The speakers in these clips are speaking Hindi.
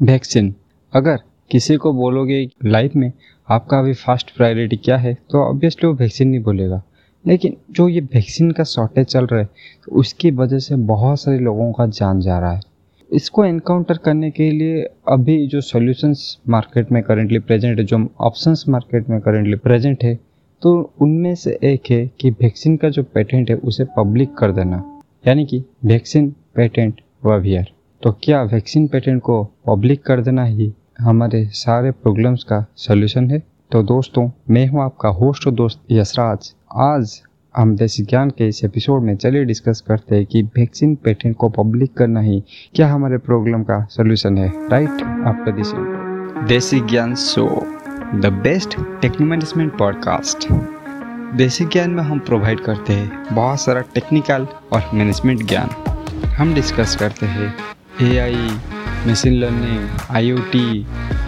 वैक्सीन अगर किसी को बोलोगे लाइफ में, आपका अभी फ़र्स्ट प्रायोरिटी क्या है तो ऑब्वियसली वो वैक्सीन नहीं बोलेगा। लेकिन जो ये वैक्सीन का शॉर्टेज चल रहा है तो उसकी वजह से बहुत सारे लोगों का जान जा रहा है। इसको इनकाउंटर करने के लिए अभी जो सॉल्यूशंस मार्केट में करेंटली प्रेजेंट है, जो ऑप्शंस मार्केट में करेंटली प्रेजेंट है तो उनमें से एक है कि वैक्सीन का जो पेटेंट है, उसे पब्लिक कर देना। यानी कि वैक्सीन पेटेंट ववियर तो क्या वैक्सीन पेटेंट को पब्लिक कर देना ही हमारे सारे प्रॉब्लम्स का सॉल्यूशन है? तो दोस्तों, मैं हूँ आपका होस्ट और दोस्त यशराज। आज हम देसी ज्ञान के इस एपिसोड में चलिए डिस्कस करते हैं कि वैक्सीन पेटेंट को पब्लिक करना ही क्या हमारे प्रॉब्लम का सॉल्यूशन है। राइट, आपका this Desi Gyan show, the best technique management podcast. Desi Gyan में हम प्रोवाइड करते हैं बहुत सारा टेक्निकल और मैनेजमेंट ज्ञान। हम डिस्कस करते हैं AI, machine learning, IoT,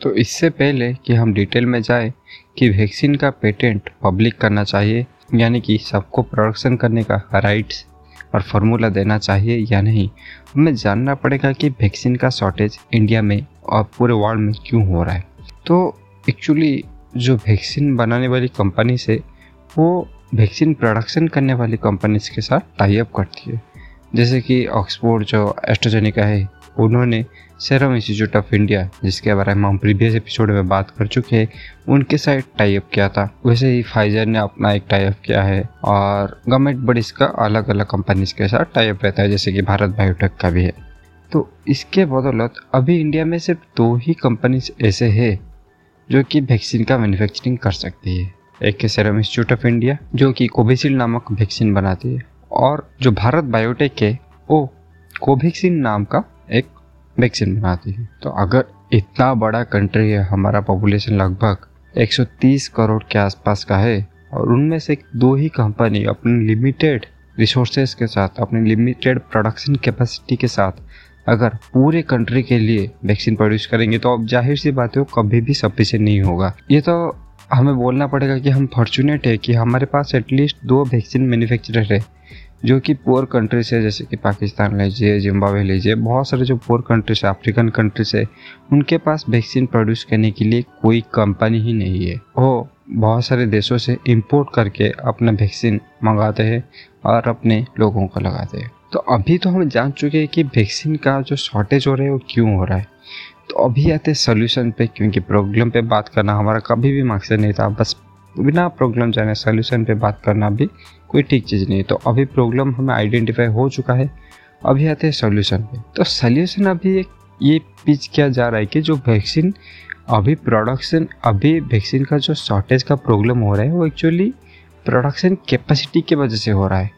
तो इससे पहले कि हम डिटेल में जाए कि वैक्सीन का पेटेंट पब्लिक करना चाहिए, यानी कि सबको प्रोडक्शन करने का राइट्स और फार्मूला देना चाहिए या नहीं, हमें जानना पड़ेगा कि वैक्सीन का शॉर्टेज इंडिया में और पूरे वर्ल्ड में क्यों हो रहा है। तो एक्चुअली जो वैक्सीन बनाने वाली कंपनी से, वो वैक्सीन प्रोडक्शन करने वाली कंपनीज़ के साथ टाई अप करती है। जैसे कि ऑक्सफोर्ड जो एस्ट्रोजेनिका है, उन्होंने सेरम इंस्टीट्यूट ऑफ़ इंडिया जिसके बारे में हम प्रीवियस एपिसोड में बात कर चुके हैं, उनके साथ टाई अप किया था। वैसे ही फाइजर ने अपना एक टाई अप किया है और गवर्नमेंट बडीज का अलग अलग कंपनीज़ के साथ टाई अप रहता है, जैसे कि भारत बायोटेक का भी है। तो इसके बदौलत अभी इंडिया में सिर्फ़ दो ही कंपनीज़ ऐसे है, जो कि वैक्सीन का मैन्युफैक्चरिंग कर सकती है। एक है सेरम इंस्टीट्यूट ऑफ़ इंडिया जो कि कोविशील्ड नामक वैक्सीन बनाती है, और जो भारत बायोटेक है, वो कोवैक्सीन नाम का एक वैक्सीन बनाती है। तो अगर इतना बड़ा कंट्री है, हमारा पॉपुलेशन लगभग 130 करोड़ के आसपास का है, और उनमें से दो ही कंपनी अपने लिमिटेड रिसोर्सेज के साथ, अपने लिमिटेड प्रोडक्शन कैपेसिटी के साथ अगर पूरे कंट्री के लिए वैक्सीन प्रोड्यूस करेंगे तो अब ज़ाहिर सी बात है वो कभी भी सफिशियंट नहीं होगा। ये तो हमें बोलना पड़ेगा कि हम फॉर्चुनेट है कि हमारे पास एटलीस्ट दो वैक्सीन मैन्युफैक्चरर है। जो कि पुअर कंट्रीज़ है, जैसे कि पाकिस्तान लीजिए, जिम्बाब्वे लीजिए, बहुत सारे जो पुअर कंट्रीज़ है अफ्रीकन कंट्रीज़ है, उनके पास वैक्सीन प्रोड्यूस करने के लिए कोई कंपनी ही नहीं है। वो बहुत सारे देशों से इंपोर्ट करके अपना वैक्सीन मंगाते हैं और अपने लोगों को लगाते हैं। तो अभी तो हम जान चुके हैं कि वैक्सीन का जो शॉर्टेज हो रहा है, वो क्यों हो रहा है। तो अभी आते सोल्यूशन पे, क्योंकि प्रॉब्लम पे बात करना हमारा कभी भी मकसद नहीं था, बस बिना प्रॉब्लम जाने सोल्यूशन पे बात करना भी कोई ठीक चीज़ नहीं है। तो अभी प्रॉब्लम हमें आइडेंटिफाई हो चुका है, अभी आते हैं सोल्यूशन पे। तो सोल्यूशन अभी एक ये पिच किया जा रहा है कि जो वैक्सीन अभी प्रोडक्शन अभी वैक्सीन का जो शॉर्टेज का प्रॉब्लम हो रहा है, वो एक्चुअली प्रोडक्शन कैपेसिटी की वजह से हो रहा है।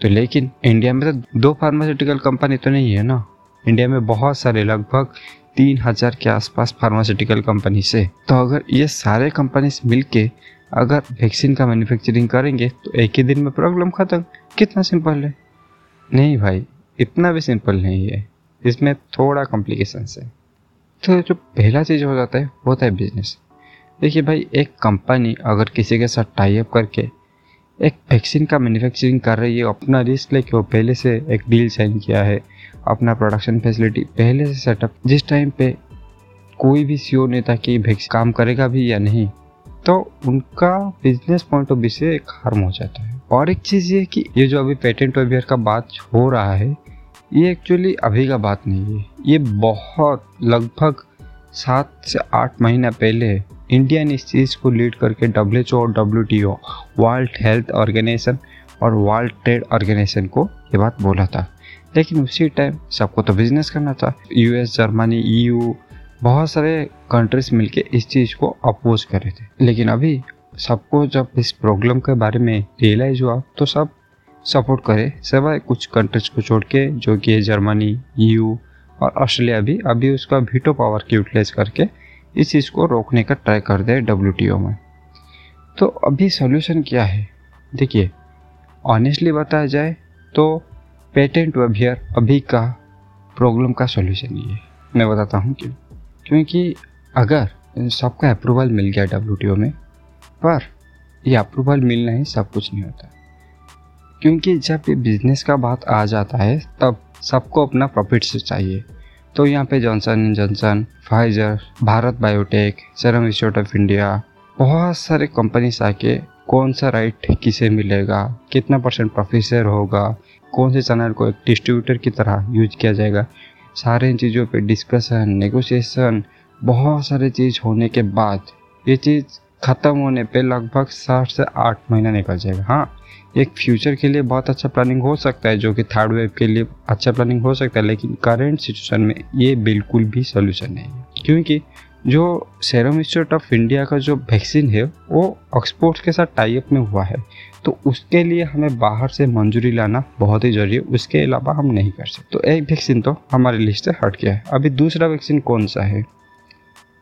तो लेकिन इंडिया में तो दो फार्मास्यूटिकल कंपनी तो नहीं है ना। इंडिया में बहुत सारे, लगभग तीन हज़ार के आसपास फार्मास्यूटिकल कंपनी से। तो अगर ये सारे कंपनीज़ मिलके अगर वैक्सीन का मैन्युफैक्चरिंग करेंगे तो एक ही दिन में प्रॉब्लम ख़त्म। कितना सिंपल है? नहीं भाई, इतना भी सिंपल नहीं है। इसमें थोड़ा कॉम्प्लिकेशन है। तो जो पहला चीज़ हो जाता है, वो होता है बिज़नेस देखिए भाई, एक कंपनी अगर किसी के साथ टाई अप करके एक वैक्सीन का मैन्युफैक्चरिंग कर रही है, अपना रिस्क लेके वो पहले से एक डील साइन किया है, अपना प्रोडक्शन फैसिलिटी पहले से सेटअप जिस टाइम पे कोई भी श्योर नहीं था कि वैक्सीन काम करेगा भी या नहीं तो उनका बिज़नेस पॉइंट ऑफ़ व्यू से एक हार्म हो जाता है। और एक चीज़ ये कि ये जो अभी पेटेंट वेबियर का बात हो रहा है, ये एक्चुअली अभी का बात नहीं है। ये बहुत लगभग सात से आठ महीना पहले इंडिया ने इस चीज़ को लीड करके डब्ल्यू एच ओ और W T O World Health Organization और वर्ल्ड ट्रेड ऑर्गेनाइजेशन को ये बात बोला था। लेकिन उसी टाइम सबको तो बिज़नेस करना था। यूएस जर्मनी ईयू बहुत सारे कंट्रीज़ मिलके इस चीज़ को अपोज कर रहे थे। लेकिन अभी सबको जब इस प्रॉब्लम के बारे में रियलाइज़ हुआ तो सब सपोर्ट करे। सिवाय कुछ कंट्रीज़ को छोड़ के, जो कि जर्मनी यू और ऑस्ट्रेलिया भी, अभी उसका वीटो पावर की यूटिलाइज करके इस चीज़ को रोकने का ट्राई कर दे डब्ल्यू में। तो अभी सोल्यूशन क्या है? देखिए ऑनेस्टली बताया जाए तो पेटेंट वेबियर अभी का प्रॉब्लम का सोल्यूशन ये है। मैं बताता हूँ क्यों। क्योंकि अगर सबका अप्रूवल मिल गया डब्ल्यूटीओ में, पर ये अप्रूवल मिलना ही सब कुछ नहीं होता। क्योंकि जब ये बिज़नेस का बात आ जाता है, तब सबको अपना प्रॉफिट से चाहिए। तो यहाँ पे Johnson and Johnson Pfizer Bharat Biotech Serum Institute of India बहुत सारे कंपनीज़ आके कौन सा राइट किसे मिलेगा, कितना परसेंट प्रोफेसर होगा, कौन से चैनल को एक डिस्ट्रीब्यूटर की तरह यूज़ किया जाएगा सारे चीज़ों पे डिस्कशन नेगोशिएशन बहुत सारे चीज़ होने के बाद ये चीज़ ख़त्म होने पे लगभग साठ से आठ महीना निकल जाएगा। हाँ एक फ्यूचर के लिए बहुत अच्छा प्लानिंग हो सकता है, जो कि थर्ड वेव के लिए अच्छा प्लानिंग हो सकता है, लेकिन करेंट सिचुएशन में ये बिल्कुल भी सोल्यूशन नहीं है। क्योंकि जो सेरम इंस्टीट्यूट ऑफ़ इंडिया का जो वैक्सीन है, वो ऑक्सपोर्ट के साथ टाइप में हुआ है। तो उसके लिए हमें बाहर से मंजूरी लाना बहुत ही ज़रूरी है, उसके अलावा हम नहीं कर सकते। तो एक वैक्सीन तो हमारी लिस्ट से हट गया है। अभी दूसरा वैक्सीन कौन सा है?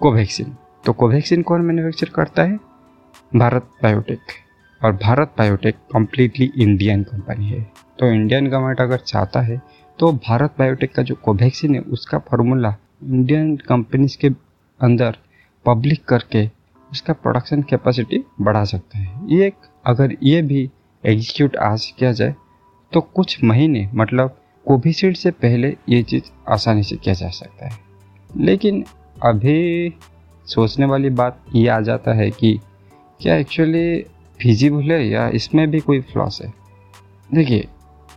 कोवैक्सीन तो कोवैक्सीन कौन मैन्युफैक्चर करता है? भारत बायोटेक और Bharat Biotech completely Indian company है। तो इंडियन गवर्नमेंट अगर चाहता है तो भारत बायोटेक का जो कोवैक्सीन है, उसका फार्मूला इंडियन कंपनीज़ के अंदर पब्लिक करके उसका प्रोडक्शन कैपेसिटी बढ़ा सकते हैं। ये एक, अगर ये भी एग्जीक्यूट आज किया जाए तो कुछ महीने मतलब कोविशील्ड से पहले ये चीज़ आसानी से किया जा सकता है। लेकिन अभी सोचने वाली बात ये आ जाता है कि क्या एक्चुअली फिजिबल है या इसमें भी कोई फ्लॉस है? देखिए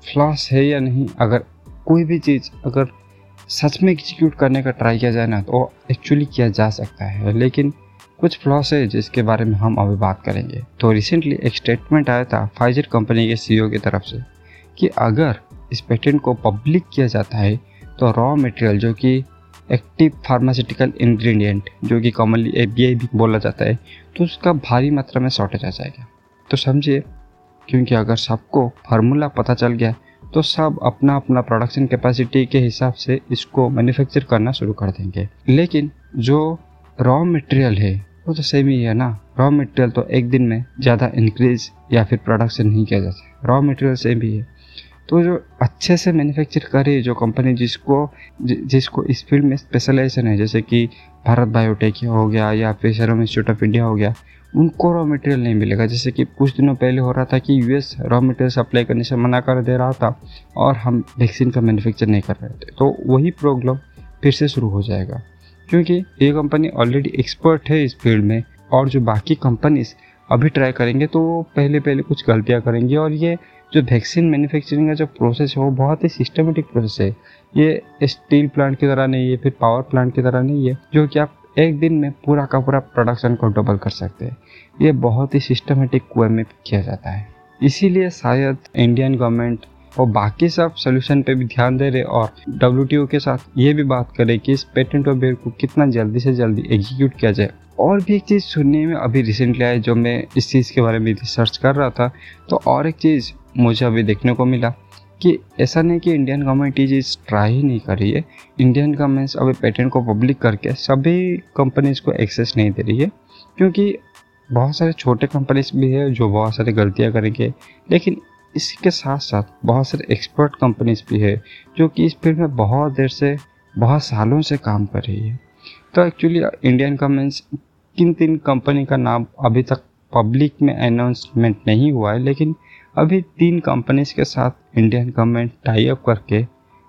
फ्लॉस है या नहीं, अगर कोई भी चीज़ अगर सच में एग्जीक्यूट करने का ट्राई किया जाए ना तो एक्चुअली किया जा सकता है। लेकिन कुछ फ्लॉस है जिसके बारे में हम अभी बात करेंगे। तो रिसेंटली एक स्टेटमेंट आया था फाइजर कंपनी के सीईओ की तरफ़ से कि अगर इस पेटेंट को पब्लिक किया जाता है तो रॉ मटेरियल जो कि एक्टिव फार्मास्यूटिकल इंग्रेडिएंट जो कि कॉमनली ए भी बोला जाता है तो उसका भारी मात्रा में शॉर्टेज आ जाएगा। तो समझिए, क्योंकि अगर सबको फार्मूला पता चल गया तो सब अपना अपना प्रोडक्शन कैपेसिटी के हिसाब से इसको मैन्युफैक्चर करना शुरू कर देंगे। लेकिन जो रॉ मटेरियल है वो तो सेम ही है ना? रॉ मटेरियल तो एक दिन में ज़्यादा इंक्रीज या फिर प्रोडक्शन नहीं किया जाता रॉ मटेरियल सेम ही है। तो जो अच्छे से मैन्युफैक्चर करे जो कंपनी जिसको ज, जिसको इस फ़ील्ड में स्पेशलाइजेशन है जैसे कि भारत बायोटेक हो गया या फिर शरम इंस्टीट्यूट ऑफ़ इंडिया हो गया उनको रॉ मटेरियल नहीं मिलेगा। जैसे कि कुछ दिनों पहले हो रहा था कि यूएस रॉ मटेरियल सप्लाई करने से मना कर दे रहा था और हम वैक्सीन का मैन्युफैक्चर नहीं कर रहे थे। तो वही प्रॉब्लम फिर से शुरू हो जाएगा। क्योंकि ये कंपनी ऑलरेडी एक्सपर्ट है इस फ़ील्ड में और जो बाकी कंपनीज़ अभी ट्राई करेंगे तो वो पहले पहले कुछ गलतियाँ करेंगे और ये जो वैक्सीन मैन्युफैक्चरिंग का जो प्रोसेस है वो बहुत ही सिस्टमेटिक प्रोसेस है। ये स्टील प्लांट की तरह नहीं है, फिर पावर प्लांट की तरह नहीं है, जो कि आप एक दिन में पूरा का पूरा प्रोडक्शन को डबल कर सकते हैं। ये बहुत ही सिस्टमेटिक वे में किया जाता है। इसीलिए शायद इंडियन गवर्नमेंट और बाकी सब सोल्यूशन पे भी ध्यान दे रहे और डब्ल्यूटीओ के साथ ये भी बात करें कि इस पेटेंट बेयर को कितना जल्दी से जल्दी एग्जीक्यूट किया जाए। और भी एक चीज़ सुनने में अभी रिसेंटली आया, जो मैं इस चीज़ के बारे में रिसर्च कर रहा था तो और एक चीज़ मुझे अभी देखने को मिला कि ऐसा नहीं कि इंडियन गवर्नमेंट ये चीज़ ट्राई ही नहीं कर रही है। इंडियन गवर्नमेंट अभी पेटेंट को पब्लिक करके सभी कंपनीज़ को एक्सेस नहीं दे रही है, क्योंकि बहुत सारे छोटे कंपनीज़ भी है जो बहुत सारी गलतियाँ करेंगे, लेकिन इसके साथ साथ बहुत सारे एक्सपर्ट कंपनीज़ भी है जो कि इस फ़ील्ड में बहुत देर से, बहुत सालों से काम कर रही है। तो एक्चुअली इंडियन गवर्नमेंट किन तीन कंपनी का नाम अभी तक पब्लिक में अनाउंसमेंट नहीं हुआ है, लेकिन अभी तीन कंपनीज़ के साथ इंडियन गवर्नमेंट टाई अप करके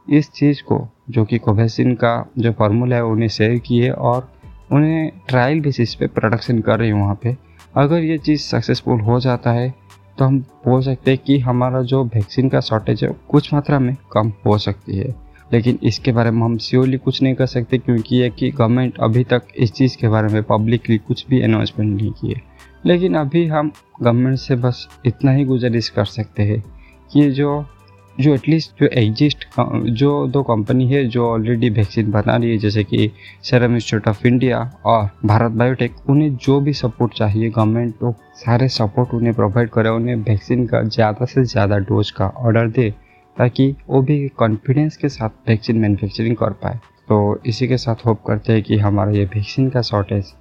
इस चीज़ को, जो कि कोवैक्सीन का जो फार्मूला है, उन्हें शेयर किए और उन्हें ट्रायल बेसिस पे प्रोडक्शन कर रही हूँ वहाँ पे। अगर ये चीज़ सक्सेसफुल हो जाता है तो हम बोल सकते हैं कि हमारा जो वैक्सीन का शॉर्टेज है, कुछ मात्रा में कम हो सकती है। लेकिन इसके बारे में हम श्योरली कुछ नहीं कर सकते, क्योंकि ये कि गवर्नमेंट अभी तक इस चीज़ के बारे में पब्लिकली कुछ भी अनाउंसमेंट नहीं किए लेकिन अभी हम गवर्नमेंट से बस इतना ही गुजारिश कर सकते हैं कि जो जो एटलीस्ट जो एग्जिस्ट जो दो कंपनी है, जो ऑलरेडी वैक्सीन बना रही है, जैसे कि सेरम इंस्टीट्यूट ऑफ़ इंडिया और भारत बायोटेक उन्हें जो भी सपोर्ट चाहिए गवर्नमेंट तो सारे सपोर्ट उन्हें प्रोवाइड करे, उन्हें वैक्सीन का ज़्यादा से ज़्यादा डोज का ऑर्डर दे, ताकि वो भी कॉन्फिडेंस के साथ वैक्सीन मैन्युफैक्चरिंग कर पाए। तो इसी के साथ होप करते हैं कि हमारा ये वैक्सीन का शॉर्टेज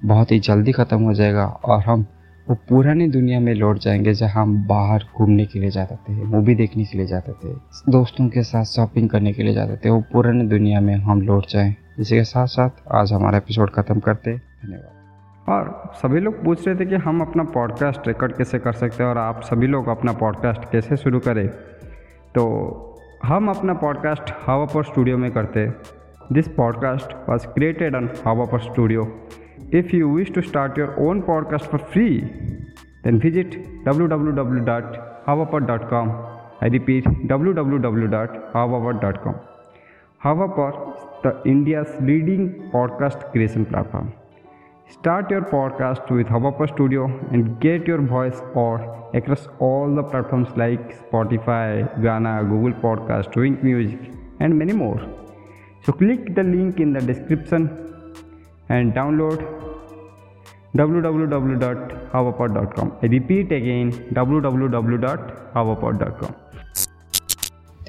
बहुत ही जल्दी ख़त्म हो जाएगा और हम वो पुरानी दुनिया में लौट जाएँगे जहाँ हम बाहर घूमने के लिए जाते थे मूवी देखने के लिए जाते थे, दोस्तों के साथ शॉपिंग करने के लिए जाते थे, वो पुरानी दुनिया में हम लौट जाएँ। इसी के साथ साथ आज हमारा एपिसोड ख़त्म करते धन्यवाद। और सभी लोग पूछ रहे थे कि हम अपना पॉडकास्ट रिकॉर्ड कैसे कर सकते हैं और आप सभी लोग अपना पॉडकास्ट कैसे शुरू करें? तो हम अपना पॉडकास्ट हवा पर स्टूडियो में करते this podcast was created on Hawa Par studio If you wish to start your own podcast for free, then visit www.havapod.com. I repeat www.havapod.com. Havapod is the India's leading podcast creation platform. Start your podcast with Havapod Studio and get your voice or across all the platforms like Spotify, Ghana, Google Podcast, Wink Music, and many more. So click the link in the description and download www.havapod.com. I repeat again www.havapod.com.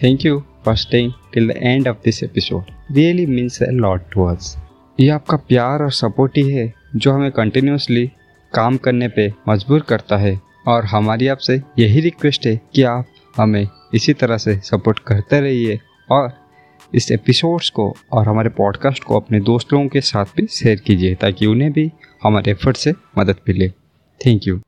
Thank you for staying till the end of this episode. Really means a lot to us. ये आपका प्यार और सपोर्ट ही है जो हमें कंटिन्यूसली काम करने पे मजबूर करता है और हमारी आपसे यही रिक्वेस्ट है कि आप हमें इसी तरह से सपोर्ट करते रहिए और इस एपिसोड्स को और हमारे पॉडकास्ट को अपने दोस्त लोगों के साथ भी शेयर कीजिए ताकि उन्हें भी हमारे एफर्ट से मदद मिले। Thank you